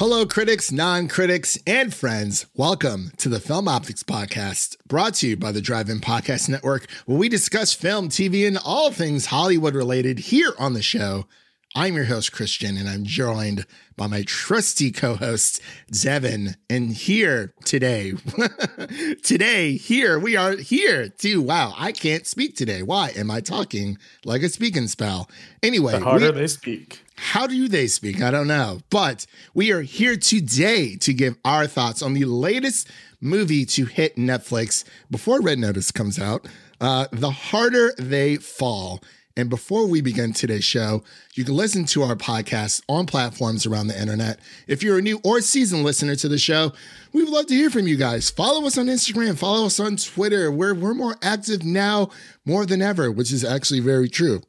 Hello, critics, non critics, and friends. Welcome to the Film Optics Podcast, brought to you by the Drive In Podcast Network, where we discuss film, TV, and all things Hollywood related here on the show. I'm your host, Christian, and I'm joined by my trusty co host, Devin. And here today, today, here, we are here too. Wow, I can't speak today. Why am I talking like a speaking spell? Anyway, the harder we- they speak. how do they speak? I don't know. But we are here today to give our thoughts on the latest movie to hit Netflix before Red Notice comes out uh, The Harder They Fall. And before we begin today's show, you can listen to our podcast on platforms around the internet. If you're a new or seasoned listener to the show, we would love to hear from you guys. Follow us on Instagram, follow us on Twitter. We're, we're more active now more than ever, which is actually very true.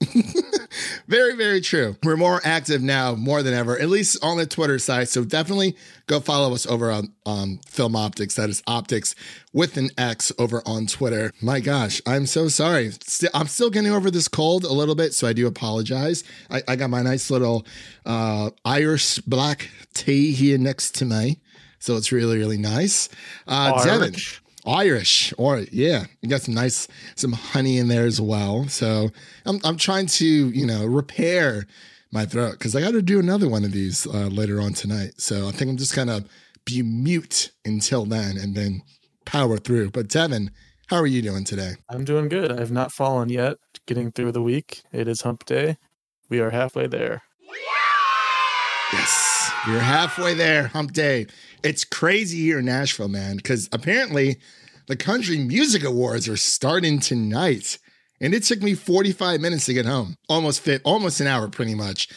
very, very true. We're more active now more than ever, at least on the Twitter side. So definitely go follow us over on um, Film Optics. That is Optics with an X over on Twitter. My gosh, I'm so sorry. St- I'm still getting over this cold a little bit, so I do apologize. I, I got my nice little uh, Irish black tea here next to me. So it's really, really nice. Uh, Devin, Irish. Or yeah, you got some nice some honey in there as well. So I'm I'm trying to you know repair my throat because I got to do another one of these uh, later on tonight. So I think I'm just gonna be mute until then and then power through. But Devin, how are you doing today? I'm doing good. I have not fallen yet. Getting through the week. It is hump day. We are halfway there. Yes, you're halfway there, hump day. It's crazy here in Nashville, man, because apparently the Country Music Awards are starting tonight. And it took me 45 minutes to get home. Almost fit, almost an hour, pretty much.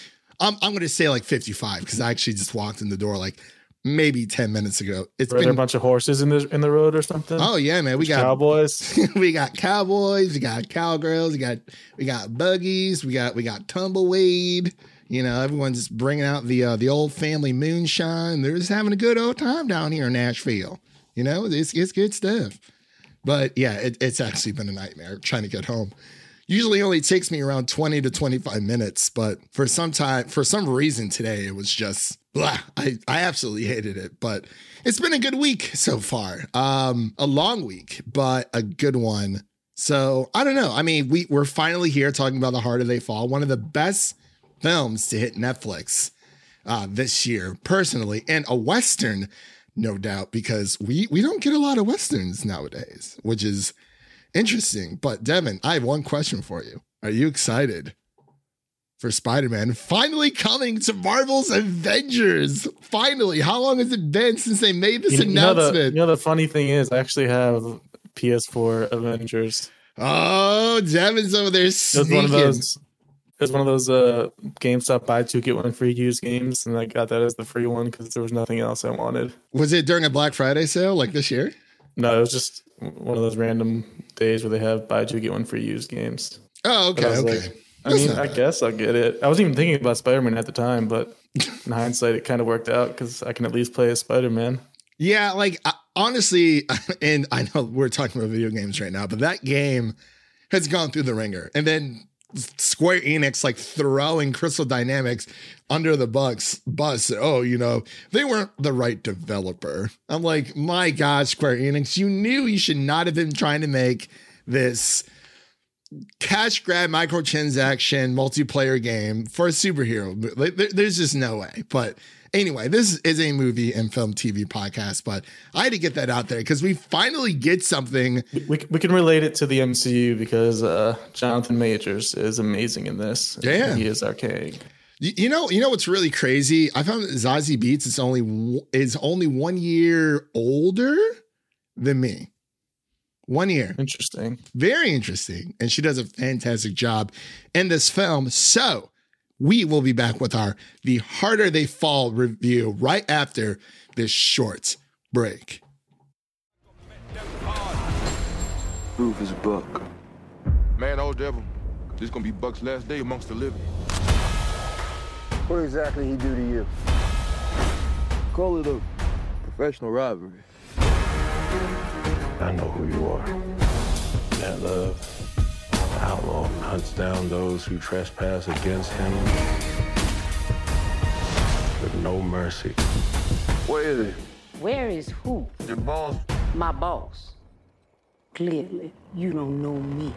I'm, I'm gonna say like 55, because I actually just walked in the door like maybe 10 minutes ago. It's Were there a bunch of horses in the in the road or something? Oh yeah, man. We got cowboys. we got cowboys, we got cowgirls, we got we got buggies, we got we got tumbleweed. You know, everyone's bringing out the uh, the old family moonshine. They're just having a good old time down here in Nashville. You know, it's it's good stuff. But yeah, it, it's actually been a nightmare trying to get home. Usually only takes me around 20 to 25 minutes, but for some time, for some reason today, it was just blah. I, I absolutely hated it. But it's been a good week so far. Um, a long week, but a good one. So I don't know. I mean, we, we're finally here talking about The Harder They Fall, one of the best films to hit Netflix uh, this year, personally, and a Western, no doubt, because we, we don't get a lot of Westerns nowadays, which is interesting. But Devin, I have one question for you. Are you excited for Spider Man finally coming to Marvel's Avengers? Finally, how long has it been since they made this You, you know the, announcement? you know the funny thing is, I actually have PS4 Avengers. oh, Devin's over there It was sneaking. one of those. It was one of those uh, GameStop buy two get one free used games, and I got that as the free one because there was nothing else I wanted. Was it during a Black Friday sale like this year? No, it was just one of those random days where they have buy two get one free used games. Oh, okay, I okay. like, I That's mean, I bad. guess I'll get it. I wasn't even thinking about Spider Man at the time, but in hindsight, it kind of worked out because I can at least play as Spider Man. Yeah, like uh, honestly, and I know we're talking about video games right now, but that game has gone through the ringer. And then Square Enix like throwing Crystal Dynamics under the bus bus. Oh, you know, they weren't the right developer. I'm like, my God, Square Enix, you knew you should not have been trying to make this cash grab microtransaction multiplayer game for a superhero. There's just no way. But anyway, this is a movie and film TV podcast, but I had to get that out there because we finally get something. We, we can relate it to the MCU because uh, Jonathan Majors is amazing in this. Yeah. he is our king. You, you know, you know what's really crazy? I found that Zazie Beetz is only is only one year older than me. One year. Interesting. Very interesting. And she does a fantastic job in this film. So we will be back with our The Harder They Fall review right after this short break. Proof is a buck. Man, old devil, this gonna be Buck's last day amongst the living. What exactly he do to you? Call it a professional robbery. I know who you are. That love, outlaw hunts down those who trespass against him. with No mercy. Where is he? Where is who? Your boss? My boss. Clearly, you don't know me.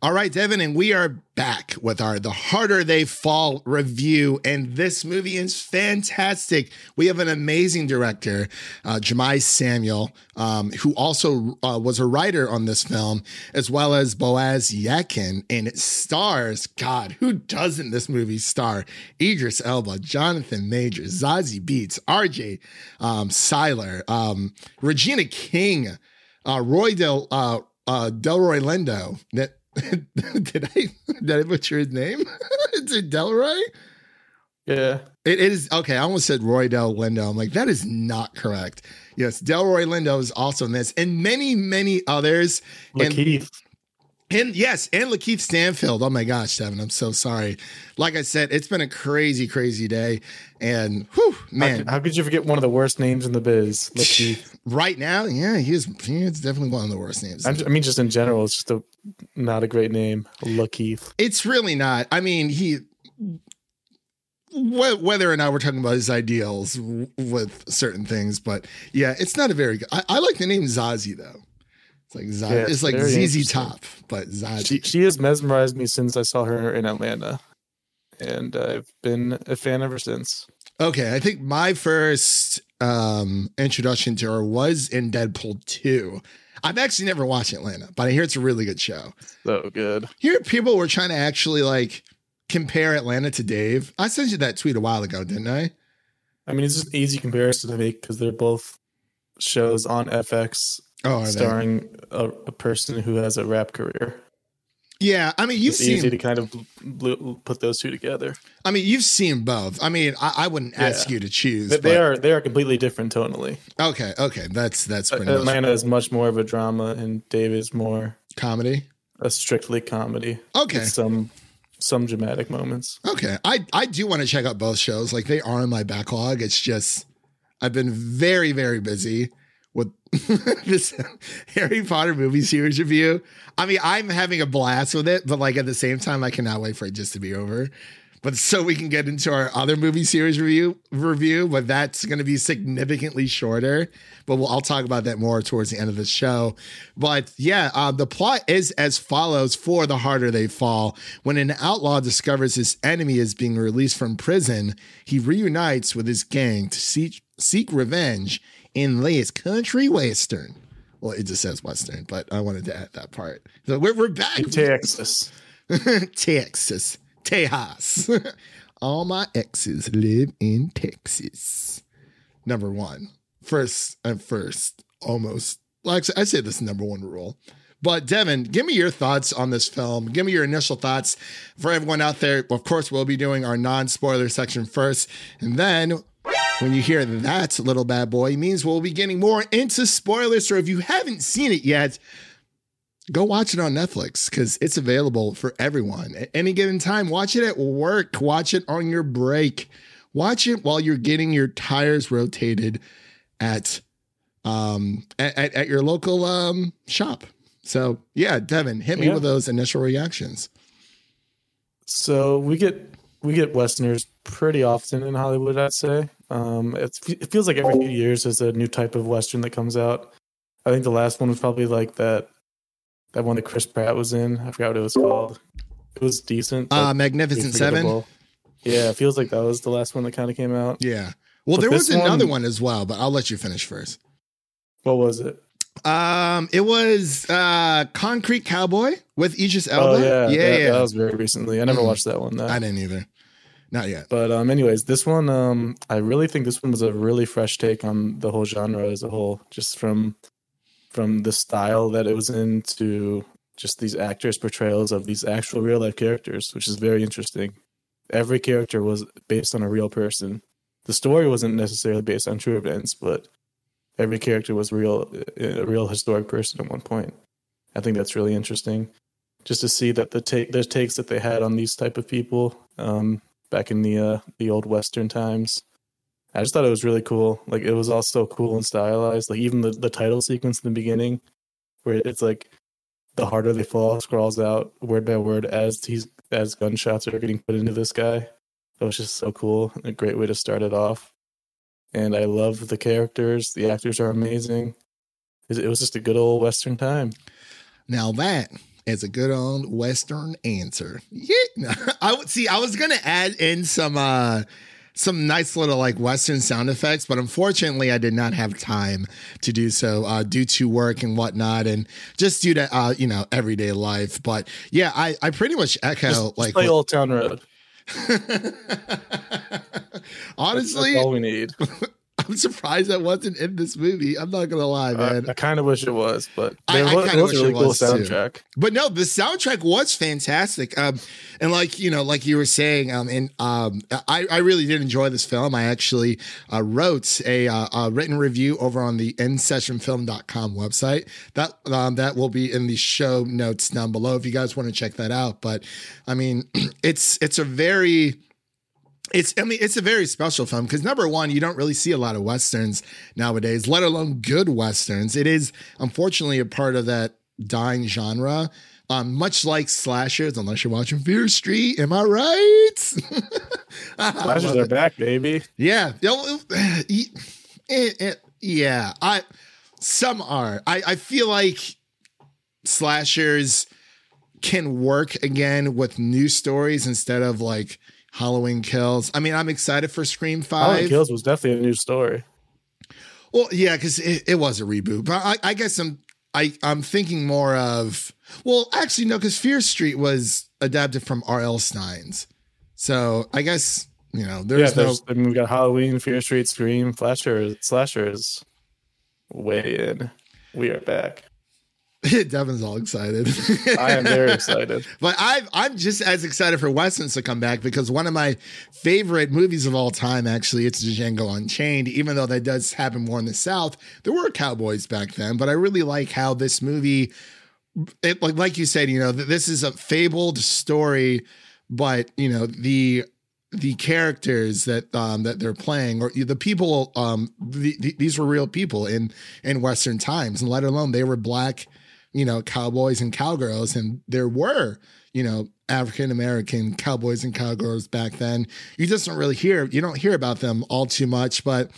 All right, Devin, and we are back with our The Harder They Fall review. And this movie is fantastic. We have an amazing director, uh, Jeymes Samuel, um, who also uh, was a writer on this film, as well as Boaz Yakin. And it stars, God, who doesn't this movie star? Idris Elba, Jonathan Majors, Zazie Beetz, RJ um, Cyler, um, Regina King, uh, Roy Del, uh, uh, Delroy Lindo. That did I did I butcher his name? Is it Delroy? Yeah. It is okay. I almost said Roy Del Lindo. I'm like, that is not correct. Yes, Delroy Lindo is also in this, and many, many others. Lakeith. and yes, and Lakeith Stanfield. Oh my gosh, Devin, I'm so sorry. Like I said, it's been a crazy, crazy day. And whew, How, man, how could you forget one of the worst names in the biz? Lakeith. right now, yeah, he is he definitely one of the worst names. I mean, just in general, it's just a not a great name. Lakeith. It's really not. I mean, he whether or not we're talking about his ideals with certain things, but yeah, it's not a very good. I, I like the name Zazie though. It's like Zazie. Yeah, it's like ZZ. Top, but Zazie. She she has mesmerized me since I saw her in Atlanta, and I've been a fan ever since. okay, I think my first um introduction to her was in Deadpool 2. I've actually never watched Atlanta, but I hear it's a really good show. So good. Here, people were trying to actually like compare Atlanta to Dave. I sent you that tweet a while ago, didn't I? I mean, it's just an easy comparison to make because they're both shows on FX Oh, starring a, a person who has a rap career. Yeah, I mean, you've it's seen easy to kind of bl- bl- put those two together. I mean, you've seen both. I mean, I, I wouldn't ask Yeah. you to choose. But they but- are they are completely different tonally. okay. Okay, that's that's pretty much Atlanta is much more of a drama, and Dave is more comedy. a strictly comedy. Okay. some some dramatic moments. Okay, I I do want to check out both shows. Like they are in my backlog. It's just I've been very very busy with this Harry Potter movie series review. I mean, I'm having a blast with it, but like at the same time, I cannot wait for it just to be over. But so we can get into our other movie series review review, but that's going to be significantly shorter. But we'll, I'll talk about that more towards the end of the show. But yeah, uh, the plot is as follows: For the harder they fall, when an outlaw discovers his enemy is being released from prison, he reunites with his gang to seek seek revenge in Lay's country western. Well, it just says western, but I wanted to add that part. So we're we're back. In Texas. Texas, Tejas. All my exes live in Texas. Number one, first and first, almost. Like I say, this number one rule. But Devin, give me your thoughts on this film. Give me your initial thoughts for everyone out there. Of course, we'll be doing our non-spoiler section first, and then when you hear that little bad boy, means we'll be getting more into spoilers. So if you haven't seen it yet, go watch it on Netflix because it's available for everyone at any given time. Watch it at work, watch it on your break, watch it while you're getting your tires rotated at um at, at, at your local um shop. So yeah, Devin, hit me Yeah. with those initial reactions. So we get we get Westerners pretty often in Hollywood. I'd say um, it's, it feels like every few years there's a new type of Western that comes out. I think the last one was probably like that that one that Chris Pratt was in. I forgot what it was called. It was decent. Uh Magnificent Seven. Yeah, it feels like that was the last one that kind of came out. Yeah. Well, But there was another one- one as well, but I'll let you finish first. What was it? Um, it was uh Concrete Cowboy with Idris Elba. Oh yeah, yeah, that, yeah. that was very recently. I never Mhm. watched that one. Though. I didn't either. Not yet. But um, anyways, this one, um, I really think this one was a really fresh take on the whole genre as a whole, just from from the style that it was in to just these actors' portrayals of these actual real life characters, which is very interesting. Every character was based on a real person. The story wasn't necessarily based on true events, but every character was real, a real historic person at one point. I think that's really interesting, just to see that the take, the takes that they had on these type of people, um, back in the uh, the old western times. I just thought it was really cool. Like it was all so cool and stylized. Like even the, the title sequence in the beginning, where it's like the harder they fall scrawls out word by word as he's as gunshots are getting put into this guy. That was just so cool. A great way to start it off. And I love the characters. The actors are amazing. It it was just a good old Western time. Now that is a good old Western answer. Yeah, I would see. I was gonna add in some uh some nice little like Western sound effects, but unfortunately, I did not have time to do so uh, due to work and whatnot, and just due to uh, you know everyday life. But yeah, I I pretty much echo Just, like play Old Town Road. honestly. That's all we need. I'm surprised that wasn't in this movie. I'm not gonna lie, Uh, man. I kind of wish it was, but I- I it was wish a really it cool was, too. soundtrack. But no, the soundtrack was fantastic. Um, and like you know, like you were saying, um, and um, I, I really did enjoy this film. I actually uh, wrote a, uh, a written review over on the InSessionFilm.com website. That um, that will be in the show notes down below if you guys want to check that out. But I mean, it's it's a very it's I mean it's a very special film because number one, you don't really see a lot of westerns nowadays, let alone good westerns. It is unfortunately a part of that dying genre. Um, much like slashers, unless you're watching Fear Street, am I right? I love are it. back, baby. Yeah, Yeah, it- it- yeah. I some are. I I feel like slashers can work again with new stories instead of like Halloween Kills. I mean, I'm excited for Scream Five. Halloween. Kills was definitely a new story. Well, yeah, because it, it was a reboot, but I, I guess I'm I I'm thinking more of well, actually no, because Fear Street was adapted from R.L. Stine's, so I guess you know yeah, there's no there's, I mean, we got Halloween, Fear Street, Scream, Flasher, Slashers. Way in. We are back. Devin's all excited. I am very excited. But I, I'm just as excited for Westerns to come back because one of my favorite movies of all time, actually, it's Django Unchained. Even though that does happen more in the South, there were cowboys back then. But I really like how this movie, it, like like you said, you know, this is a fabled story, but you know the the characters that um that they're playing or the people um the, the, these were real people in in western times and let alone they were black you know cowboys and cowgirls and there were you know african american cowboys and cowgirls back then. You just don't really hear you don't hear about them all too much but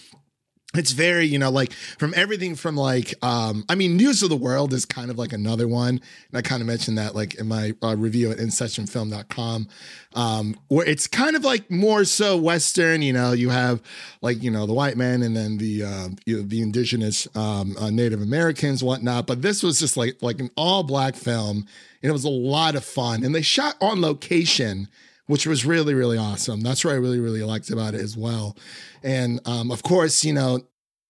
it's very you know like from everything from like um i mean news of the world is kind of like another one. And i kind of mentioned that like in my uh, review at insessionfilm.com um where it's kind of like more so western you know you have like you know the white man and then the uh you know, the indigenous um uh, native americans whatnot. But this was just like like an all black film and it was a lot of fun. And they shot on location which was really really awesome that's what i really really liked about it as well and um, of course, you know,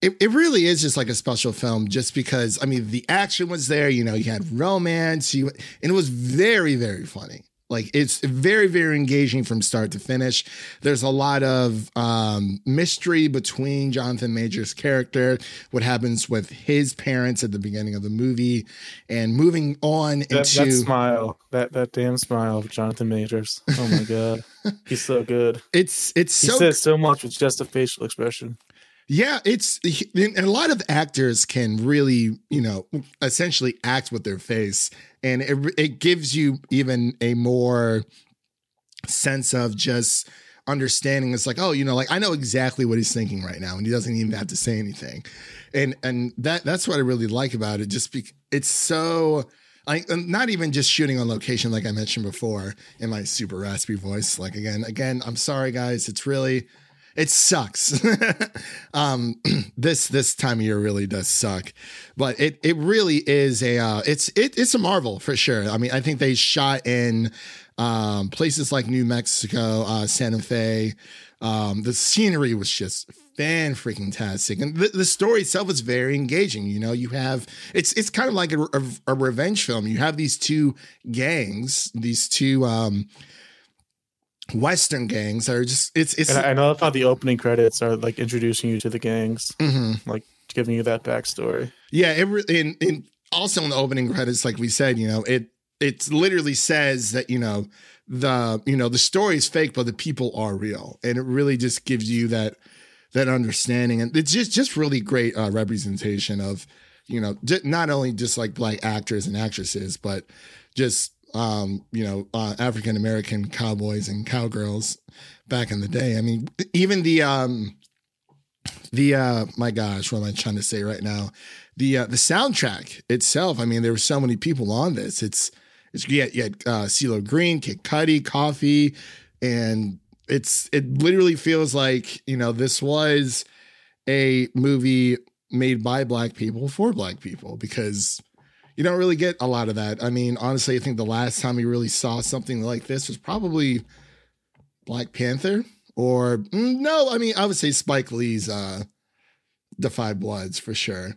it, it really is just like a special film just because, I mean, the action was there, you know, you had romance, you, and it was very, very funny. Like it's very, very engaging from start to finish. There's a lot of um, mystery between Jonathan Major's character, what happens with his parents at the beginning of the movie, and moving on That, into that smile, that that damn smile of Jonathan Majors. Oh my god, he's so good. it's it's He so says so much with just a facial expression. Yeah, it's and a lot of actors can really, you know, essentially act with their face, and it it gives you even a more sense of just understanding. It's like, oh, you know, like I know exactly what he's thinking right now, and he doesn't even have to say anything, and and that that's what I really like about it. Just be, it's so. I, not even just shooting on location, like I mentioned before, in my super raspy voice. Like again, again, I'm sorry, guys. It's really, it sucks. um, this this time of year really does suck, but it it really is a uh, it's it, it's a marvel for sure. I mean, I think they shot in um, places like New Mexico, uh, Santa Fe. Um, the scenery was just fan freaking tastic, and the, the story itself is very engaging. You know, you have it's it's kind of like a, a, a revenge film. You have these two gangs, these two um, Western gangs are just it's it's And I, I love how the opening credits are like introducing you to the gangs, Mhm. like giving you that backstory. Yeah, it and, and also in the opening credits, like we said, you know, it it literally says that you know the you know the story is fake, but the people are real, and it really just gives you that that understanding, and it's just just really great uh, representation of you know not only just like black actors and actresses, but just um, you know, uh, African American cowboys and cowgirls back in the day. I mean, even the um, the uh, my gosh, what am I trying to say right now? The uh, the soundtrack itself. I mean, there were so many people on this. It's it's you had uh, CeeLo Green, Kid Cudi, Koffee, and it's it literally feels like you know this was a movie made by black people for black people because you don't really get a lot of that. I mean, honestly, I think the last time we really saw something like this was probably Black Panther or mm, no, I mean, I would say Spike Lee's uh Five Bloods for sure.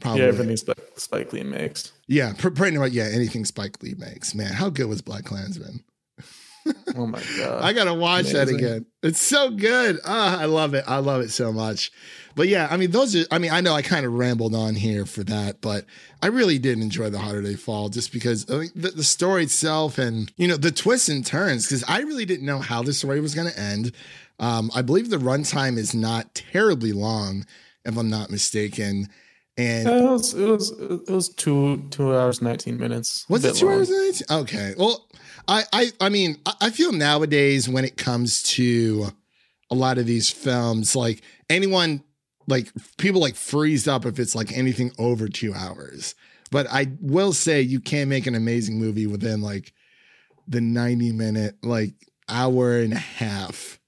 Probably. Yeah, everything Spike, Spike Lee makes. Yeah, pr- pretty much. Yeah, anything Spike Lee makes. Man, how good was Black Klansman? Oh my god! I gotta watch that again. It's so good. Ah, I love it. I love it so much. But yeah, I mean, those are. I mean, I know I kind of rambled on here for that, but I really did enjoy the They Fall just because I mean, the, the story itself and you know the twists and turns. Because I really didn't know how the story was going to end. Um, I believe the runtime is not terribly long, if I'm not mistaken. And it was it was it was two two hours nineteen minutes. Was it two long. hours and 18? Okay. Well, I, I, I mean, I- I feel nowadays when it comes to a lot of these films, like anyone, like people like freeze up if it's like anything over two hours. But I will say you can make an amazing movie within like the 90 minute, like hour and a half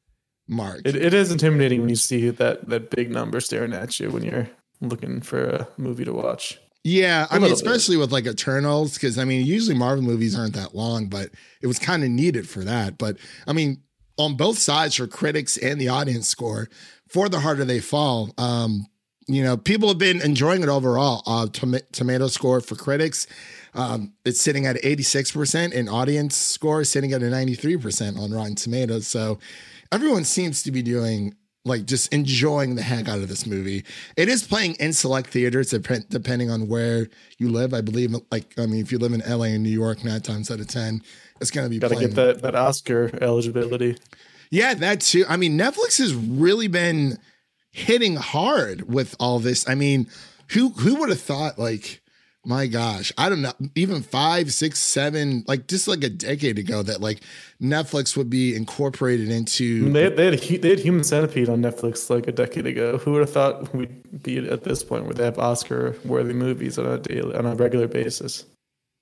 mark. It, it is intimidating when you see that that big number staring at you when you're looking for a movie to watch. Yeah, I mean, little bit. especially with like Eternals, because I mean, usually Marvel movies aren't that long, but it was kind of needed for that. But I mean, on both sides for critics and the audience score, for the harder they fall, um, you know, people have been enjoying it overall. Uh, tom- tomato score for critics, um, it's sitting at 86%, and audience score is sitting at a 93% on Rotten Tomatoes. So everyone seems to be doing like just enjoying the heck out of this movie. It is playing in select theaters dep- depending on where you live. I believe, like, I mean, if you live in LA and New York, nine times out of 10, it's going to be Got to playing. get that that Oscar eligibility. Yeah, that too. I mean, Netflix has really been hitting hard with all this. I mean, who who would have thought like my gosh, I don't know, even five, six, seven, like just like a decade ago that like Netflix would be incorporated into They, they had they had Human Centipede on Netflix like a decade ago. Who would have thought we'd be at this point where they have Oscar worthy movies on a daily on a regular basis?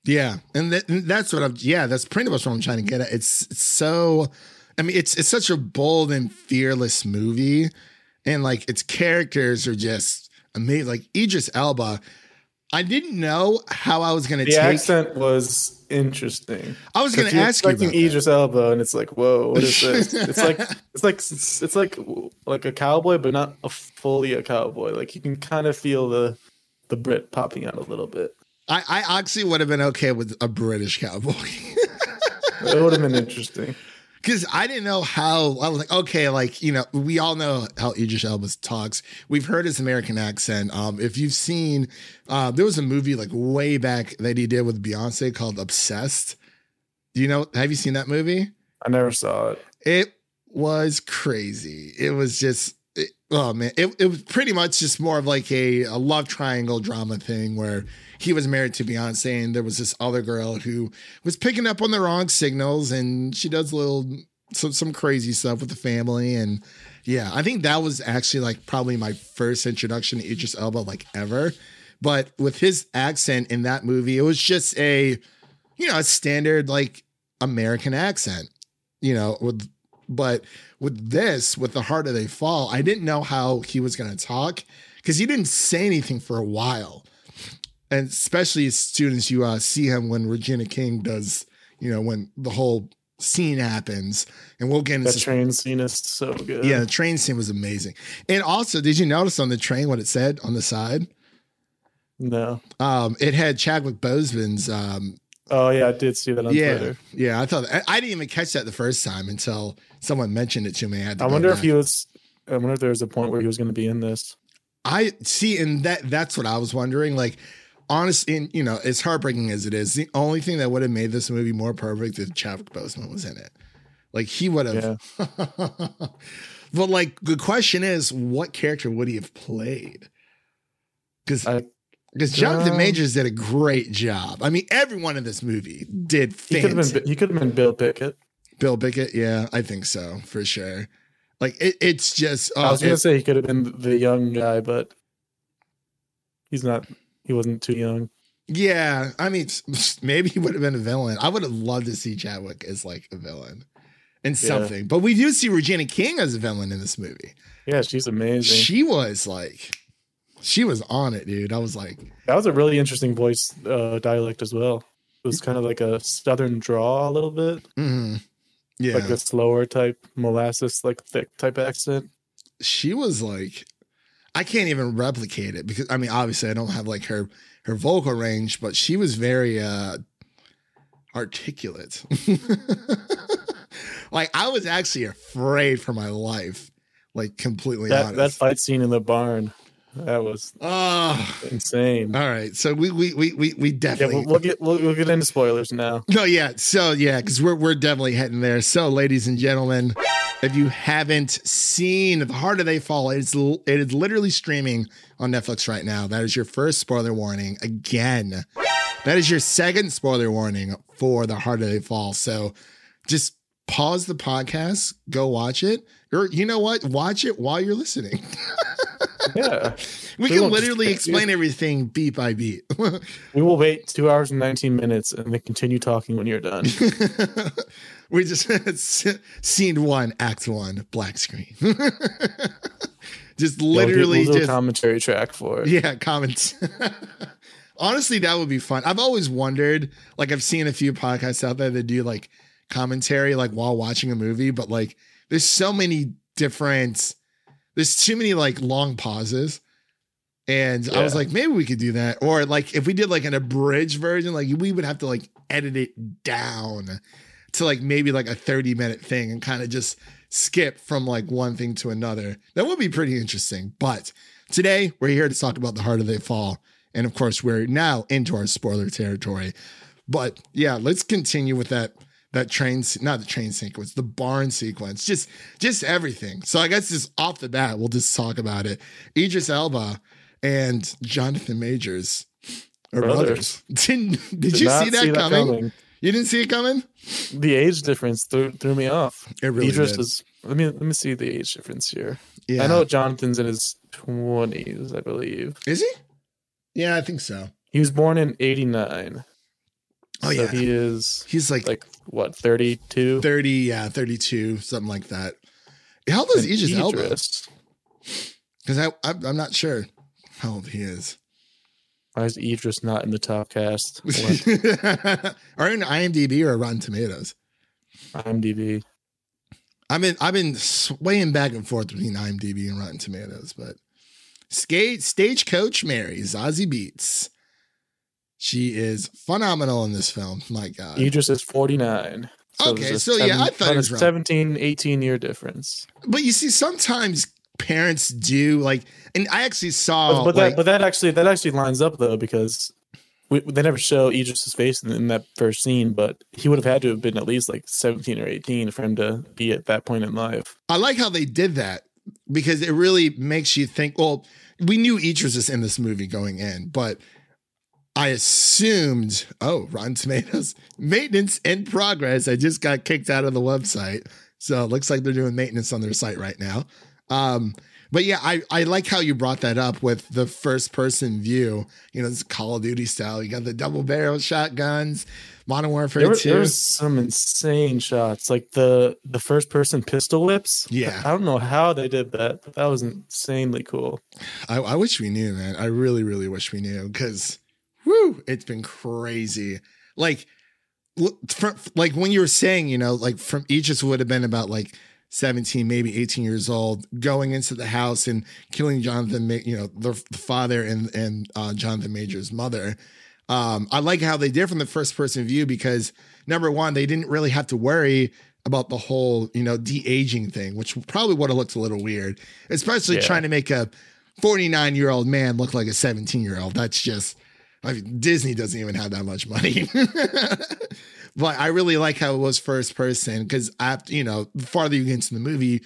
Yeah, and, that, and that's what I'm. Yeah, that's pretty much what I'm trying to get at. It's, it's so. I mean, it's it's such a bold and fearless movie, and like its characters are just amazing. Like Idris Elba, I didn't know how I was gonna The take. accent was interesting. I was gonna 'Cause you're ask you about that. Idris Elba, and it's like, whoa, what is this? it's like it's like it's, it's like like a cowboy, but not a fully a cowboy. Like you can kind of feel the the Brit popping out a little bit. I, I actually would have been okay with a British cowboy. It would have been interesting. Because I didn't know how I was like, okay, like you know, we all know how Idris Elba talks. We've heard his American accent. Um, if you've seen, uh, there was a movie like way back that he did with Beyonce called Obsessed. Do you know? Have you seen that movie? I never saw it. It was crazy. It was just, it, oh man, it, it was pretty much just more of like a, a love triangle drama thing where he was married to Beyonce and there was this other girl who was picking up on the wrong signals and she does a little, some, some crazy stuff with the family. And yeah, I think that was actually like probably my first introduction to Idris Elba like ever. But with his accent in that movie, it was just a, you know, a standard like American accent, you know, with but with this, with the harder they fall, I didn't know how he was gonna talk because he didn't say anything for a while. And especially as soon as you uh, see him when Regina King does, you know, when the whole scene happens, and we'll get into The train scene is so good. yeah, the train scene was amazing. And also, did you notice on the train what it said on the side? No. Um, it had Chadwick Boseman's um, Oh yeah, I did see that on yeah, Twitter. yeah. I thought I, I didn't even catch that the first time until someone mentioned it to me. I, had to I wonder if he was. I wonder if there was a point where he was going to be in this. I see, and that that's what I was wondering. Like, honest, in you know, as heartbreaking as it is, the only thing that would have made this movie more perfect if Chadwick Boseman was in it. Like he would have. but like, the question is, what character would he have played? Because Because Jonathan Um, Majors did a great job. I mean, everyone in this movie did He could have fantastic. been. He could have been Bill Pickett. Bill Pickett, yeah, I think so for sure. Like it, it's just. Oh, I was gonna say he could have been the young guy, but he's not. He wasn't too young. yeah, I mean, maybe he would have been a villain. I would have loved to see Chadwick as like a villain in Yeah. something, but we do see Regina King as a villain in this movie. Yeah, she's amazing. She was like, she was on it, dude. I was like, that was a really interesting voice uh, dialect as well. It was kind of like a southern draw a little bit, mhm. yeah, like a slower type molasses, like thick type accent. she was like I can't even replicate it because I mean obviously I don't have like her her vocal range, but she was very uh articulate. like I was actually afraid for my life, like completely That that fight scene in the barn, that was oh, insane. all right. So we we we we, we Yeah, definitely we'll, we'll get we'll, we'll get into spoilers now. No, yeah. So yeah, because we're we're definitely heading there. So, ladies and gentlemen, if you haven't seen The Harder They Fall, it's it is literally streaming on Netflix right now. That is your first spoiler warning. Again, that is your second spoiler warning for The Harder They Fall. So just pause the podcast, go watch it, or you know what, watch it while you're listening. Yeah, we We can literally distract you. explain everything beat by beat. we will wait two hours and nineteen minutes and then continue talking when you're done. we just scene one, act one, black screen. just Yeah, we'll do- literally we'll do a just commentary track for it. yeah, comments. Honestly, that would be fun. I've always wondered, like I've seen a few podcasts out there that do like commentary like while watching a movie, but like there's so many different there's too many like long pauses. And I was like, maybe we could do that. Or like if we did like an abridged version, like we would have to like edit it down to like maybe like a 30 minute thing and kind of just skip from like one thing to another. That would be pretty interesting. But today we're here to talk about the heart of the fall. And of course, we're now into our spoiler territory. But yeah, let's continue with that that train not the train sequence, the barn sequence, just just everything. So I guess just off the bat, we'll just talk about it. Idris Elba and Jonathan Majors are brothers. Brothers. Didn't, did, Did you not see that, coming? You didn't see it coming? The age difference threw, threw me off. It really Idris did. is. Let me let me see the age difference here. Yeah. I know Jonathan's in his twenties, I believe. Is he? Yeah, I think so. He was born in '89. Oh so yeah. he is He's like, like what 32. 30, yeah, 32, something like that. How old is And Idris Elba? Because I, I, I'm not sure how old he is. Why is Idris not in the top cast? Are in IMDb or Rotten Tomatoes? IMDb. I've been I've been swaying back and forth between IMDb and Rotten Tomatoes, but skate stagecoach Mary Zazie Beetz. She is phenomenal in this film. My God. Idris is 49. Okay, there's a so yeah, I thought it was wrong. 17, 18 year difference. But you see, sometimes parents do like, and I actually saw, but, but like, that but that actually that actually lines up though because we, they never show Idris's face in, in that first scene, but he would have had to have been at least like 17 or 18 for him to be at that point in life. I like how they did that because it really makes you think. Well, we knew Idris was in this movie going in, but I assumed, oh, Rotten Tomatoes maintenance in progress. I just got kicked out of the website, so it looks like they're doing maintenance on their site right now. Um, but yeah, I, I like how you brought that up with the first person view. You know, it's Call of Duty style. You got the double barrel shotguns, Modern Warfare There, 2. there was some insane shots, like the the first person pistol whips. Yeah. I don't know how they did that, but that was insanely cool. I, I wish we knew, man. I really, really wish we knew because, it's been crazy. Like, like when you were saying, you know, like from Idris would have been about like 17, maybe 18 years old, going into the house and killing Jonathan, you know, the, the father and, and uh, Jonathan Major's mother. Um, I like how they did from the first person view because number one, they didn't really have to worry about the whole, you know, de aging thing, which probably would have looked a little weird, especially Yeah. trying to make a 49 year old man look like a 17 year old. That's just, I mean, Disney doesn't even have that much money. but I really like how it was first person because after, you know, the farther you get into the movie,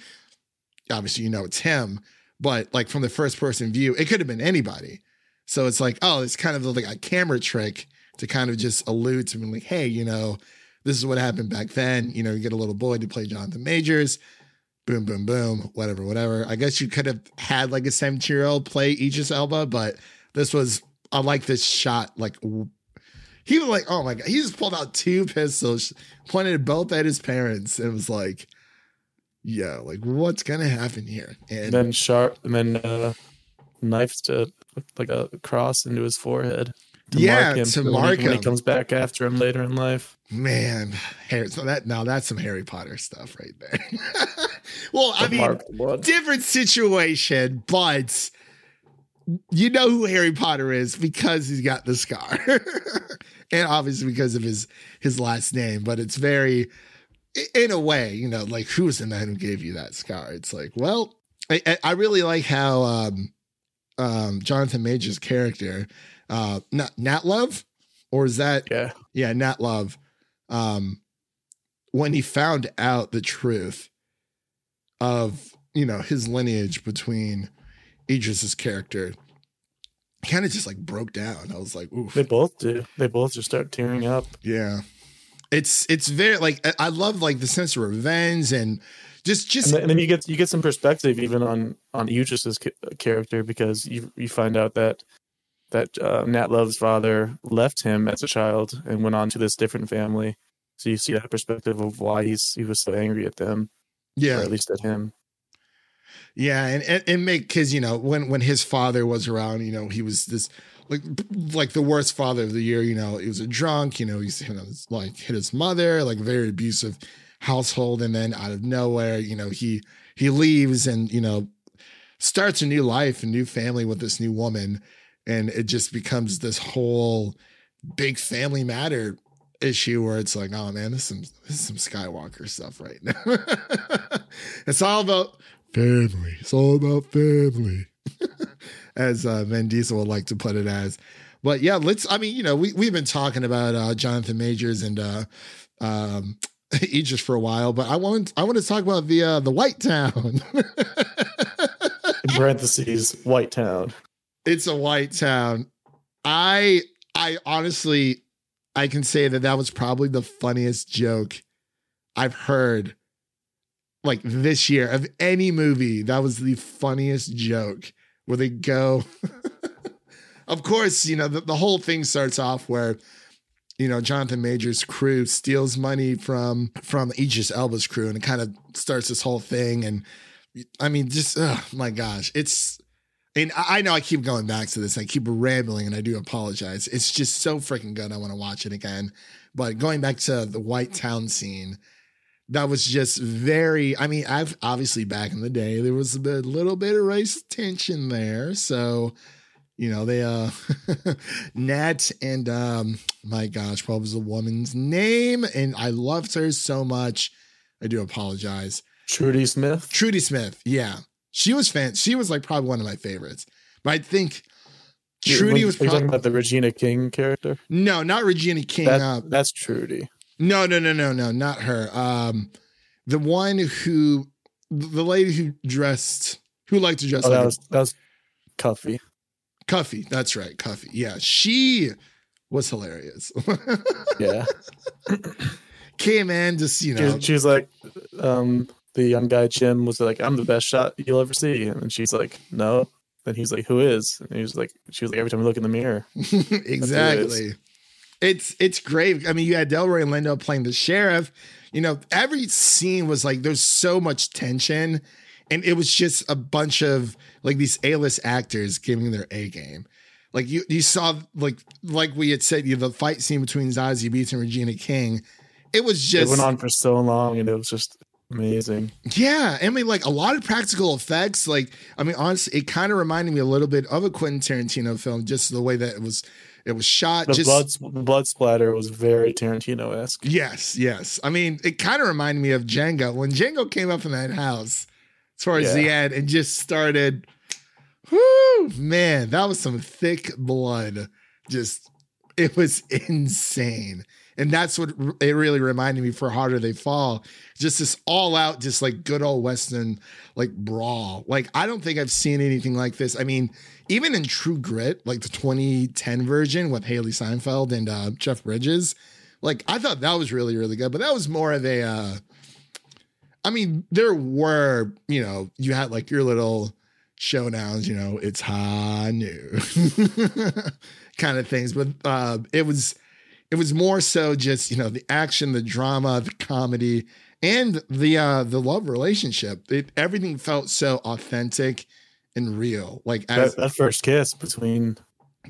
obviously, you know, it's him, but like from the first person view, it could have been anybody. So it's like, oh, it's kind of like a camera trick to kind of just allude to me, like, hey, you know, this is what happened back then. You know, you get a little boy to play Jonathan Majors. Boom, boom, boom, whatever, whatever. I guess you could have had like a 17 year old play Idris Elba, but this was, I like this shot. Like, he was like, oh my God, he just pulled out two pistols, pointed both at his parents, and was like, yeah, like, what's going to happen here? And then sharp, and then uh, knifed a, like a cross into his forehead. Yeah, to so when he- mark when he comes back after him later in life. Man, Harry, so that now that's some Harry Potter stuff right there. well, I mean, mark the different situation, but you know who Harry Potter is because he's got the scar, and obviously because of his his last name. But it's very, in a way, you know, like who's the man who gave you that scar? It's like, well, I, I- I really like how um, um, Jonathan Major's character, uh, not Nat Love, or is that Yeah, yeah, Nat Love, um, when he found out the truth of you know his lineage between Idris's character, kind of just like broke down. I was like, oof, they both do. They both just start tearing up. yeah. It's it's very like I- love like the sense of revenge and just just and then, and then you get you get some perspective even on on Idris's character because you you find out that that uh, Nat Love's father left him as a child and went on to this different family. So you see that perspective of why he's he was so angry at them, or yeah at least at him. Yeah, and and, and make because you know when when his father was around, you know he was this like like the worst father of the year. You know he was a drunk. You know he's you know, like hit his mother, like very abusive household, and then out of nowhere, you know he he leaves and you know starts a new life, a new family with this new woman, and it just becomes this whole big family matter issue where it's like, oh man, this is some this is some Skywalker stuff right now. it's all about family. It's all about family, as uh, Vin Diesel would like to put it as. But yeah, let's. I mean, you know, we we've been talking about uh, Jonathan Majors and uh, um, Idris for a while, but I want I want to talk about the uh, the White Town. In parentheses, White Town. it's a white town. I I honestly I can say that that was probably the funniest joke I've heard like this year of any movie. That was the funniest joke where they go. of course, you know the, the whole thing starts off where you know Jonathan Major's crew steals money from from Idris Elba's crew, and it kind of starts this whole thing. And I mean, just oh my gosh, it's and I I know I keep going back to this. I keep rambling, and I do apologize. It's just so freaking good. I want to watch it again. But going back to the White Town scene, that was just very. I mean, I've obviously back in the day there was a bit, little bit of race tension there, so you know they uh Nat and um my gosh, what was the woman's name? And I loved her so much. I do apologize. Trudy Smith. Trudy Smith, yeah, she was fan. She was like probably one of my favorites. But I think Trudy was Are you talking about the Regina King character? no, not Regina King. That, uh, that's Trudy. No, no, no, no, no, not her. Um, the one who, the lady who dressed, who liked to dress Oh, like that a- was that was Cuffee. Cuffee. That's right, Cuffee. Yeah, she was hilarious. Yeah, Came in just you know, she was like, um, the young guy Jim was like, "I'm the best shot you'll ever see," and she's like, "No." Then he's like, "Who is?" And he was like, "She was like, every time I look in the mirror." exactly. It's it's great. I mean, you had Delroy Lindo playing the sheriff. You know, every scene was like there's so much tension, and it was just a bunch of like these A-list actors giving their A game. Like you, you saw like like we had said, you know, the fight scene between Zazie Beetz and Regina King. It was just it went on for so long, and it was just amazing. yeah, I mean, like a lot of practical effects. Like, I mean, honestly, it kind of reminded me a little bit of a Quentin Tarantino film, just the way that it was, it was shot. The just blood, the blood splatter was very Tarantino esque. yes, yes. I mean, it kind of reminded me of Django when Django came up in that house towards the end and just started. Whoo, man, that was some thick blood. Just, it was insane. and that's what it really reminded me for Harder They Fall. Just this all out, just like good old Western like brawl. Like I don't think I've seen anything like this. I mean, even in True Grit, like the 2010 version with Hailee Steinfeld and uh, Jeff Bridges, like I thought that was really really good. But that was more of a. Uh, I mean, there were you know you had like your little showdowns. You know, it's High Noon kind of things, but uh, it was it was more so just you know the action, the drama, the comedy, and the uh, the love relationship. It everything felt so authentic and real. Like as That, that first kiss between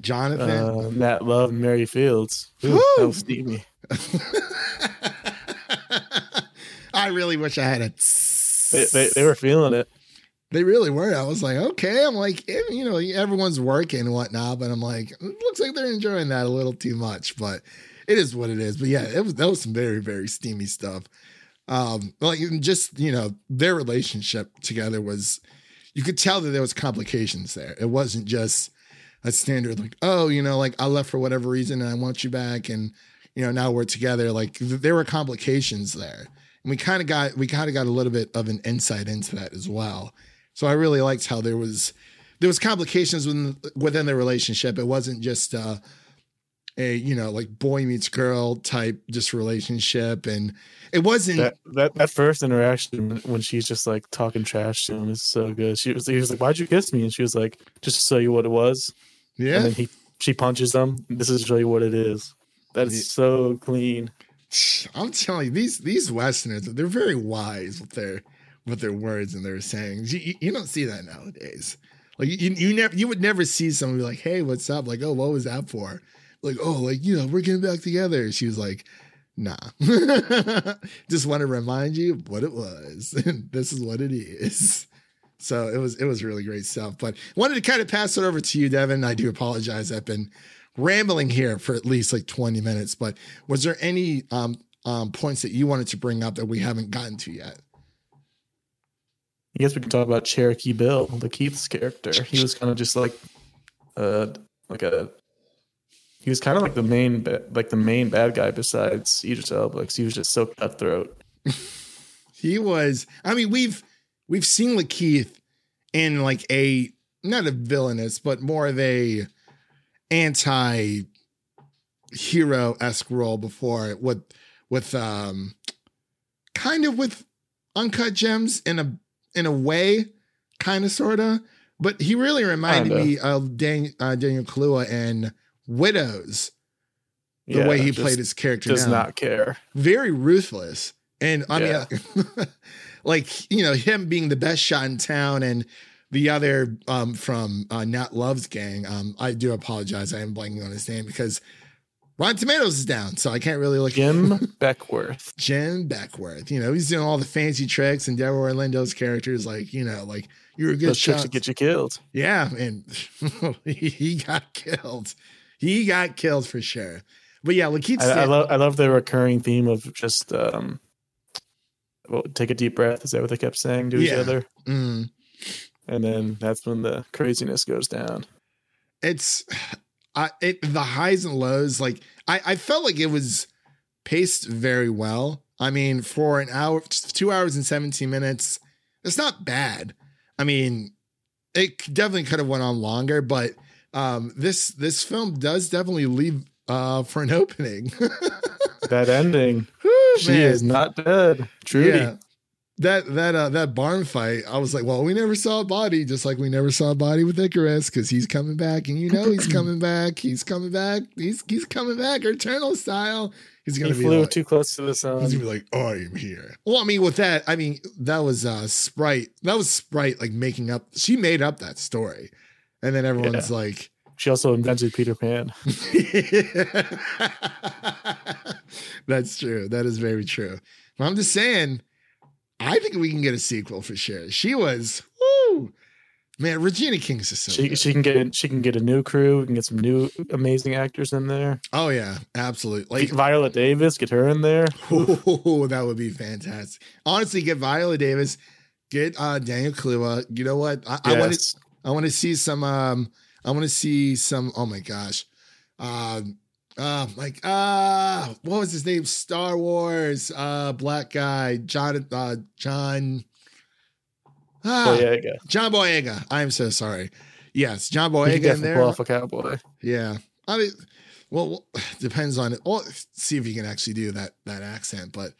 Jonathan. uh, Nat Love and Mary Fields. Ooh, that was steamy. I really wish I had a. They, they, they were feeling it. They really were. I was like, okay. I'm like, eh, you know, everyone's working and whatnot, but I'm like, it looks like they're enjoying that a little too much. But it is what it is. But yeah, it was that was some very very steamy stuff. Um, like just you know, their relationship together was. You could tell that there was complications there. It wasn't just a standard like, oh, you know, like I left for whatever reason and I want you back, and you know now we're together. Like th- there were complications there, and we kind of got we kind of got a little bit of an insight into that as well. So I really liked how there was there was complications within within the relationship. It wasn't just uh, a you know like boy meets girl type just relationship, and it wasn't. That, that that first interaction when she's just like talking trash to him is so good. She was he was like, "Why'd you kiss me?" And she was like, "Just to show you what it was." yeah, And then he she punches him. This is to show you what it is. That is so clean. I'm telling you, these these Westerners, they're very wise with their with their words and their sayings. You, you, you don't see that nowadays. Like you, you never you would never see someone be like, "Hey, what's up?" Like, "Oh, what was that for?" Like, "Oh, like you know, we're getting back together." She was like, "Nah, just want to remind you what it was. And this is what it is." So it was it was really great stuff. But wanted to kind of pass it over to you, Devin. I do apologize. I've been rambling here for at least like 20 minutes. But was there any um, um, points that you wanted to bring up that we haven't gotten to yet? I guess we can talk about Cherokee Bill, LaKeith's character. He was kind of just like, uh, like a. He was kind of like the main, like the main bad guy besides Idris Elba. 'cause he was just so cutthroat. He was. I mean, we've we've seen Lakeith in like a not a villainous, but more of a anti hero esque role before with with um kind of with uncut gems in a in a way, kind of sorta. But he really reminded Kinda. me of Dan, uh, Daniel Kaluuya in Widows. The Yeah, way he played his character does now not care. very ruthless. And I Yeah. mean, like, you know, him being the best shot in town and the other um, from uh, Nat Love's gang. Um, I do apologize. I am blanking on his name because Rotten Tomatoes is down. So I can't really look Jim Beckwourth. Jim Beckwourth. You know, he's doing all the fancy tricks and Deborah Orlando's characters, like, you know, like, you're a good Those shot. to get you killed. Yeah, and he got killed. He got killed for sure. But yeah, Lakeith I, I love I love the recurring theme of just um well, take a deep breath. Is that what they kept saying to each other? Mm. And then that's when the craziness goes down. it's I it the highs and lows like I I felt like it was paced very well. I mean, for an hour, two hours and seventeen minutes, it's not bad. I mean, it definitely could have went on longer, but um, this this film does definitely leave uh, for an opening. That ending, Whew, she man. is not dead. Trudy. Yeah. That that uh that barn fight, I was like, well, we never saw a body, just like we never saw a body with Icarus, because he's coming back, and you know he's coming back, he's coming back, he's he's coming back, Eternal style. He's gonna be flew like, too close to the sun. he's gonna be like, oh, I am here. Well, I mean, with that, I mean, that was uh Sprite. That was Sprite like making up. She made up that story, and then everyone's like, She also invented Peter Pan. That's true. That is very true. But I'm just saying, I think we can get a sequel for sure. She was, woo, man. Regina King's is so. She good. she can get she can get a new crew. We can get some new amazing actors in there. oh yeah, absolutely. Like Viola Davis, get her in there. Oh, that would be fantastic. Honestly, get Viola Davis, get uh Daniel Kaluuya. You know what? I, I want to. Yes. I want to see some. Um, I want to see some. Oh my gosh, um, Uh, like uh, what was his name? Star Wars. Uh, black guy, John. Uh, John. Ah, Boyega. John Boyega. I'm so sorry. Yes, John Boyega in there. off a cowboy. Yeah, I mean, well, well, depends on it. Well, see if you can actually do that that accent. But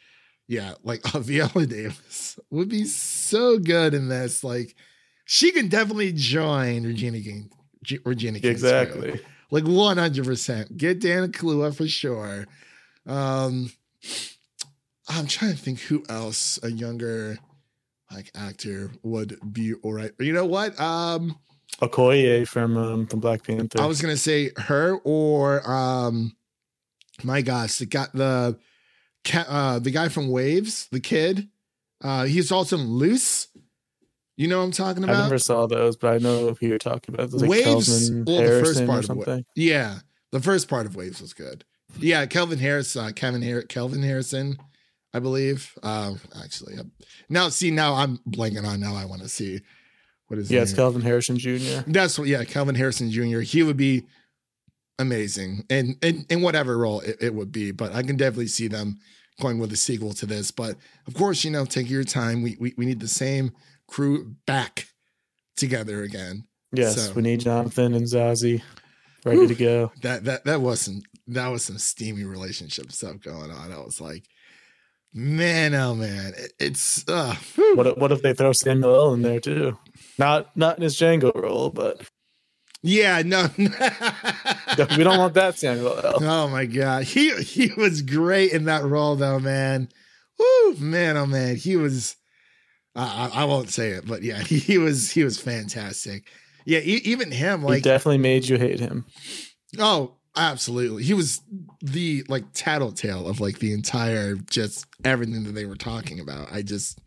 yeah, like uh, Viola Davis would be so good in this. Like, she can definitely join Regina King. G- Regina crew. Exactly. like one hundred percent. Get Dana Kaluuya for sure. Um, I'm trying to think who else a younger like actor would be all right. You know what? Um, Okoye from um, from Black Panther. I was gonna say her or um my gosh, the guy the uh the guy from Waves, the kid. Uh he's also Luce. You know what I'm talking about? I never saw those, but I know who you're talking about. Like Waves Kelvin well, the first part of Wa- something. Yeah. The first part of Waves was good. Yeah, Kelvin Harris, uh, Kevin Har- Kelvin Harrison, I believe. Um actually now see now I'm blanking on now I want to see what is Yeah, it's name. Kelvin Harrison Jr. That's what, yeah, Kelvin Harrison Jr. He would be amazing, and in, in whatever role it, it would be. But I can definitely see them going with a sequel to this. But of course, you know, take your time. We we, we need the same crew back together again. Yes, So- we need Jonathan and Zazie ready Whew. to go. That that that wasn't that was some steamy relationship stuff going on. I was like, man, oh man, it, it's uh. What if, what if they throw Samuel L in there too? Not not in his Django role, but yeah, no. we don't want that Samuel L. Oh my god, he he was great in that role though, man. Woo, man, oh man, he was. I I won't say it, but yeah, he, he was he was fantastic. Yeah, e- even him, he like, definitely made you hate him. oh, absolutely, he was the like tattletale of like the entire just everything that they were talking about. I just,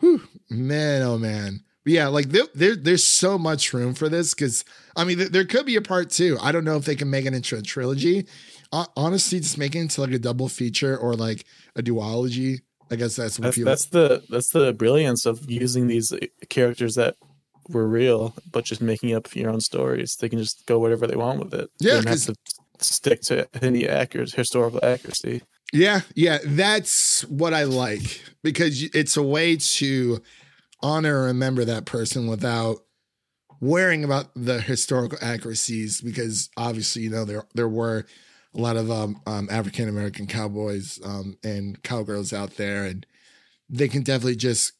whew, man, oh man. But yeah, like there, there, there's so much room for this because I mean, there, there could be a part two. I don't know if they can make it into a trilogy. Hon- Honestly, just make it into like a double feature or like a duology. I guess that's what That's people. that's the that's the brilliance of using these characters that were real, but just making up your own stories. They can just go whatever they want with it. Yeah, they have to stick to any accurate historical accuracy. Yeah, yeah, that's what I like because it's a way to honor and remember that person without worrying about the historical accuracies. Because obviously, you know, there there were a lot of um, um, African American cowboys um, and cowgirls out there, and they can definitely just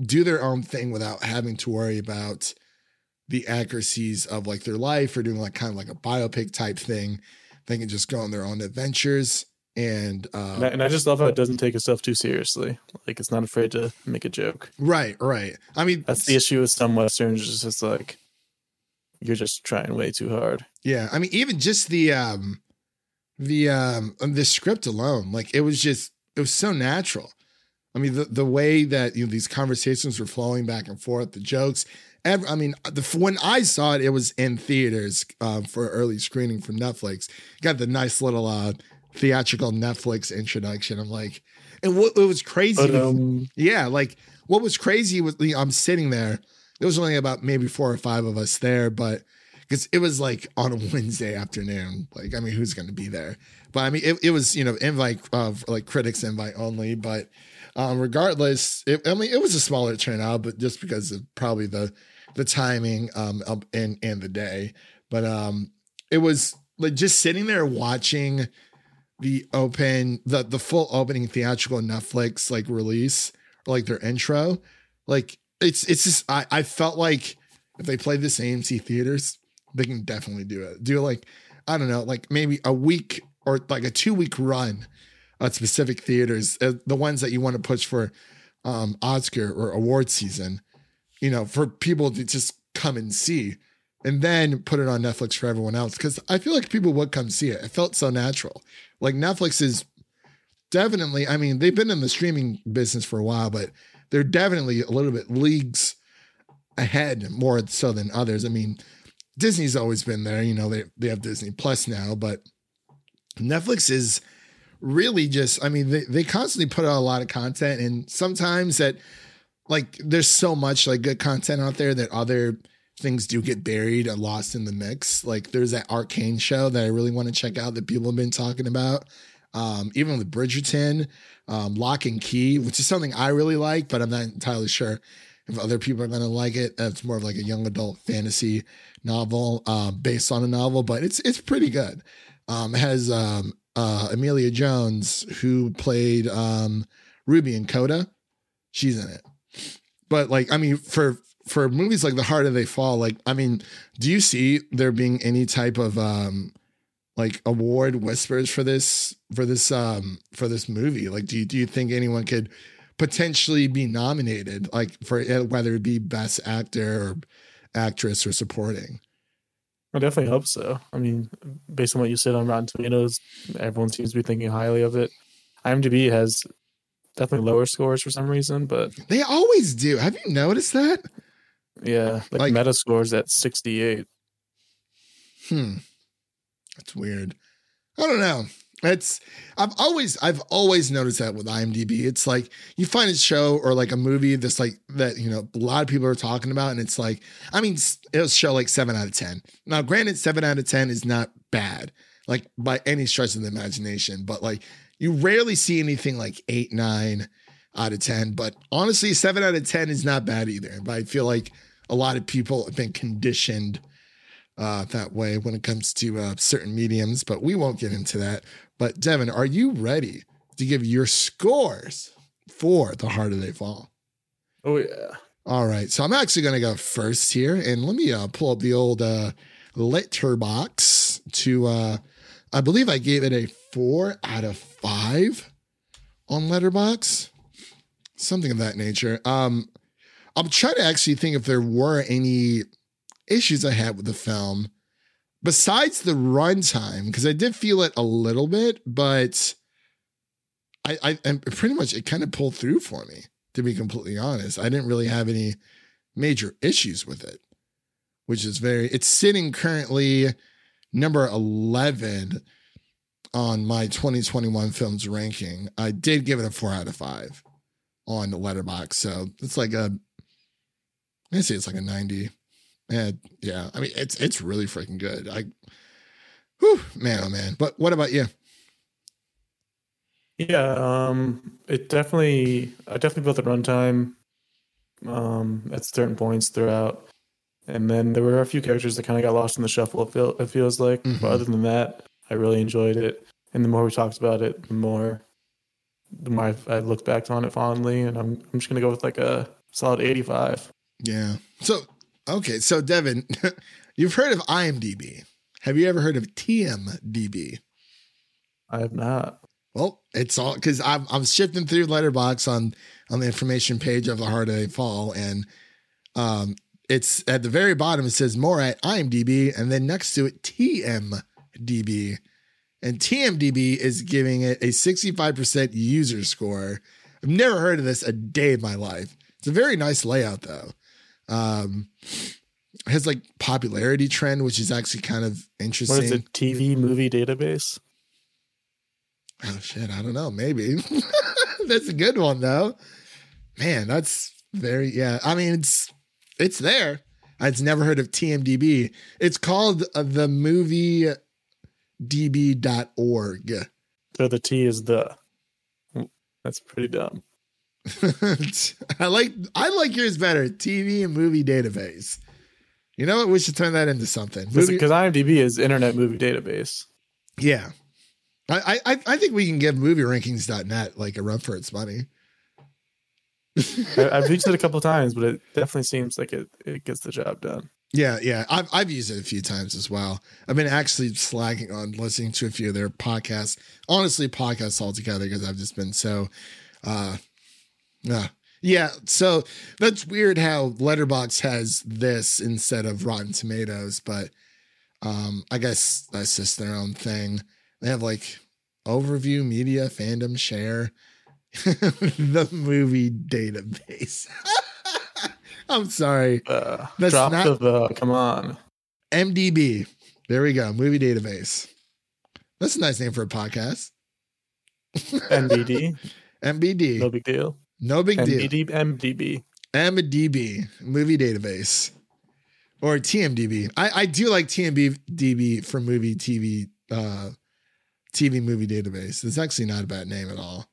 do their own thing without having to worry about the accuracies of like their life or doing like kind of like a biopic type thing. They can just go on their own adventures and uh, And I, and I just love how it doesn't take itself too seriously. Like it's not afraid to make a joke. Right, right. I mean, That's the issue with some westerns. It's just like you're just trying way too hard. yeah. I mean, even just the um, the um, the script alone, like it was just it was so natural. I mean, the the way that you know these conversations were flowing back and forth, the jokes. Every, I mean, the when I saw it, it was in theaters uh, for early screening from Netflix. Got the nice little uh, theatrical Netflix introduction. I'm like, and what it was crazy. Um, Yeah, like what was crazy was you know, I'm sitting there. There was only about maybe four or five of us there, but because it was like on a Wednesday afternoon. Like, I mean, who's going to be there? But I mean, it, it was you know invite of like critics invite only. But um, regardless, it, I mean, it was a smaller turnout, but just because of probably the the timing um and and the day. But um, it was like just sitting there watching the open the the full opening theatrical Netflix like release or like their intro. Like it's it's just I, I felt like if they played this AMC theaters, they can definitely do it. Do like I don't know, like maybe a week or like a two week run at specific theaters, uh, the ones that you want to push for um Oscar or award season, you know, for people to just come and see and then put it on Netflix for everyone else. Cause I feel like people would come see it. It felt so natural. Like Netflix is definitely, I mean, they've been in the streaming business for a while, but they're definitely a little bit leagues ahead more so than others. I mean, Disney's always been there, you know, they, they have Disney Plus now, but Netflix is really just, I mean, they, they constantly put out a lot of content and sometimes that like there's so much like good content out there that other things do get buried and lost in the mix. Like there's that arcane show that I really want to check out that people have been talking about. Um, even with Bridgerton, um, Locke and Key, which is something I really like, but I'm not entirely sure if other people are going to like it. It's more of like a young adult fantasy novel uh, based on a novel, but it's it's pretty good. Um, has um, uh, Emilia Jones, who played um, Ruby and Coda. She's in it. But like, I mean, for for movies like The Harder They Fall, like, I mean, do you see there being any type of um like award whispers for this for this um for this movie? Like, do you do you think anyone could potentially be nominated, like for whether it be best actor or actress or supporting? I definitely hope so. I mean, based on what you said on Rotten Tomatoes, everyone seems to be thinking highly of it. IMDb has definitely lower scores for some reason, but They always do. Have you noticed that? yeah, like, Like- meta scores at 68. Hmm. That's weird. I don't know. It's I've always I've always noticed that with IMDb. It's like you find a show or like a movie that's like that, you know, a lot of people are talking about, and it's like, I mean, it'll show like seven out of ten. Now, granted, seven out of ten is not bad, like by any stretch of the imagination, but like you rarely see anything like eight, nine out of ten. But honestly, seven out of ten is not bad either. But I feel like a lot of people have been conditioned uh, that way when it comes to uh, certain mediums, but we won't get into that. But Devin, are you ready to give your scores for The Harder They Fall? Oh yeah. All right, so I'm actually going to go first here, and let me uh, pull up the old uh, Letterboxd to. Uh, I believe I gave it a four out of five on Letterboxd, something of that nature. Um, I'm trying to actually think if there were any issues I had with the film besides the runtime, because I did feel it a little bit, but I, I, and pretty much it kind of pulled through for me to be completely honest. I didn't really have any major issues with it, which is very, it's sitting currently number 11 on my 2021 films ranking. I did give it a four out of five on the letterbox. So it's like a, I say it's like a 90. And yeah, I mean, it's, it's really freaking good. I, whew, man, oh man. But what about you? Yeah, um, it definitely, I definitely felt the runtime um, at certain points throughout, and then there were a few characters that kind of got lost in the shuffle. It, feel, it feels like, Mhm. but other than that, I really enjoyed it. And the more we talked about it, the more, the more I, I looked back on it fondly, and I'm, I'm just gonna go with like a solid 85. Yeah. So, okay. So, Devin, you've heard of IMDb. Have you ever heard of TMDB? I have not. Well, it's all because I'm I'm shifting through Letterboxd on on the information page of the Hard Day Fall, and um, it's at the very bottom. It says more at IMDb, and then next to it TMDB, and TMDB is giving it a 65% user score. I've never heard of this a day in my life. It's a very nice layout though. Um, has like popularity trend, which is actually kind of interesting. What is it? TV movie database? Oh shit, I don't know. Maybe that's a good one though. Man, that's very yeah. I mean, it's it's there. I've never heard of TMDB. It's called uh, the movie db.org. So the T is the. That's pretty dumb. I like I like yours better. TV and movie database. You know what? We should turn that into something. Because IMDb is Internet Movie Database. yeah. I, I I think we can give movierankings.net like a run for its money. I, I've used it a couple times, but it definitely seems like it, it gets the job done. Yeah, yeah. I've I've used it a few times as well. I've been actually slacking on listening to a few of their podcasts. Honestly, podcasts altogether because I've just been so uh yeah. Yeah, so that's weird how Letterboxd has this instead of Rotten Tomatoes, but um I guess that's just their own thing. They have like overview, media, fandom, share, the movie database. I'm sorry. Uh, That's drop not- the come on. MDB. There we go. Movie database. That's a nice name for a podcast. NBD, MBD. no big deal. No big deal. MBD, MDB. MDB. Movie database. or TMDB. I, I do like TMDB for movie TV uh TV movie database. It's actually not a bad name at all.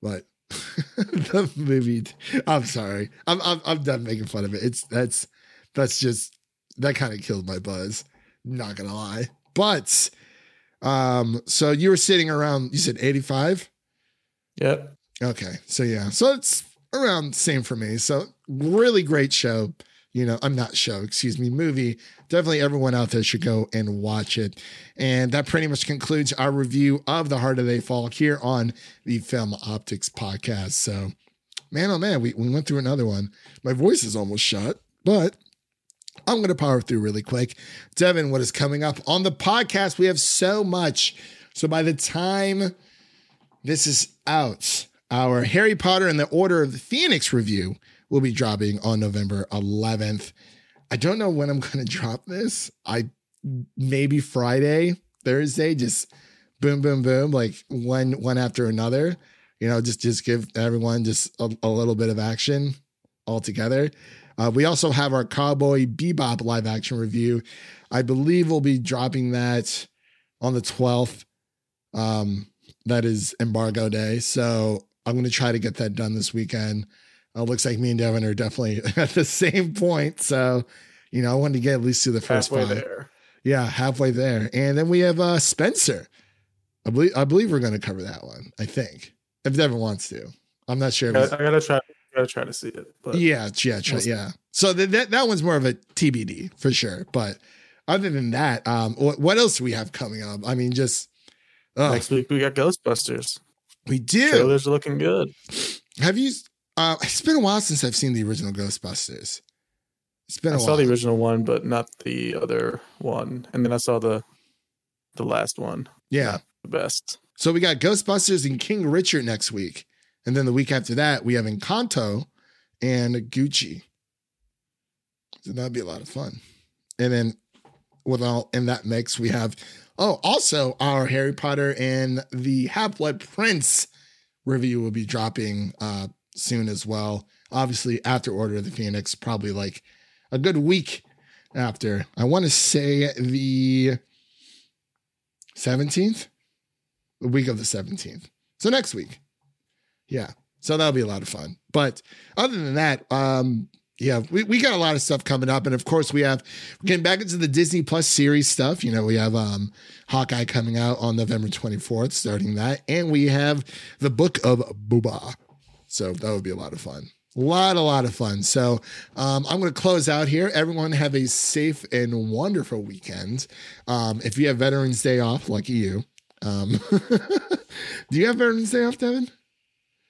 But the movie I'm sorry. I'm, I'm I'm done making fun of it. It's that's that's just that kind of killed my buzz. Not gonna lie. But um so you were sitting around you said 85? Yep. Okay. So yeah. So it's around same for me. So really great show. You know, I'm not show, excuse me, movie. Definitely everyone out there should go and watch it. And that pretty much concludes our review of The Harder They Fall here on the Film Optics podcast. So man, oh man, we, we went through another one. My voice is almost shut, but I'm going to power through really quick. Devin, what is coming up on the podcast? We have so much. So by the time this is out, our Harry Potter and the Order of the Phoenix review will be dropping on November 11th. I don't know when I'm going to drop this. I maybe Friday, Thursday, just boom, boom, boom, like one one after another. You know, just just give everyone just a, a little bit of action all together. Uh, we also have our Cowboy Bebop live action review. I believe we'll be dropping that on the 12th. Um, that is embargo day. So I'm going to try to get that done this weekend. Uh, looks like me and Devin are definitely at the same point. So, you know, I wanted to get at least to the first Halfway five. there. Yeah, halfway there. And then we have uh Spencer. I believe I believe we're going to cover that one. I think if Devin wants to. I'm not sure. I gotta, I gotta try. Gotta try to see it. But yeah, yeah, try, yeah. So that, that that one's more of a TBD for sure. But other than that, um, what, what else do we have coming up? I mean, just next week we got Ghostbusters. We do. Trailers are looking good. Have you? Uh, it's been a while since I've seen the original Ghostbusters. It's been a I while. I saw the original one, but not the other one. And then I saw the the last one, yeah. the best. So we got Ghostbusters and King Richard next week, and then the week after that we have Encanto and Gucci. So that'd be a lot of fun. And then with all in that mix, we have oh also our Harry Potter and the Half Blood Prince review will be dropping uh soon as well. Obviously after Order of the Phoenix, probably like a good week after. I want to say the 17th the week of the 17th. So next week. Yeah. So that'll be a lot of fun. But other than that, um, yeah, we, we got a lot of stuff coming up. And of course, we have we're getting back into the Disney Plus series stuff. You know, we have um Hawkeye coming out on November 24th, starting that. And we have the book of Boba. So that would be a lot of fun. A lot, a lot of fun. So um, I'm going to close out here. Everyone have a safe and wonderful weekend. Um, if you have Veterans Day off, lucky you. Um, do you have Veterans Day off, Devin?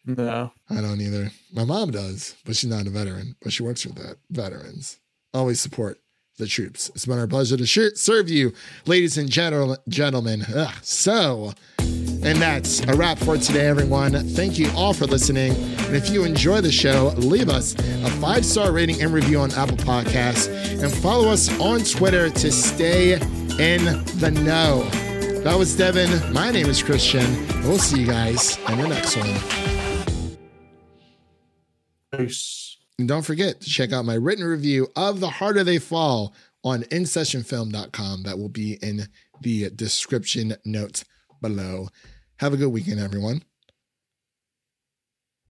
No, I don't either. My mom does, but she's not a veteran, but she works for the veterans. Always support the troops. It's been our pleasure to sh- serve you, ladies and gentle- gentlemen. Ugh. So, and that's a wrap for today, everyone. Thank you all for listening. And if you enjoy the show, leave us a five star rating and review on Apple Podcasts and follow us on Twitter to stay in the know. That was Devin. My name is Christian. We'll see you guys in the next one. And don't forget to check out my written review of The Harder They Fall on InSessionFilm.com. That will be in the description notes below. Have a good weekend, everyone.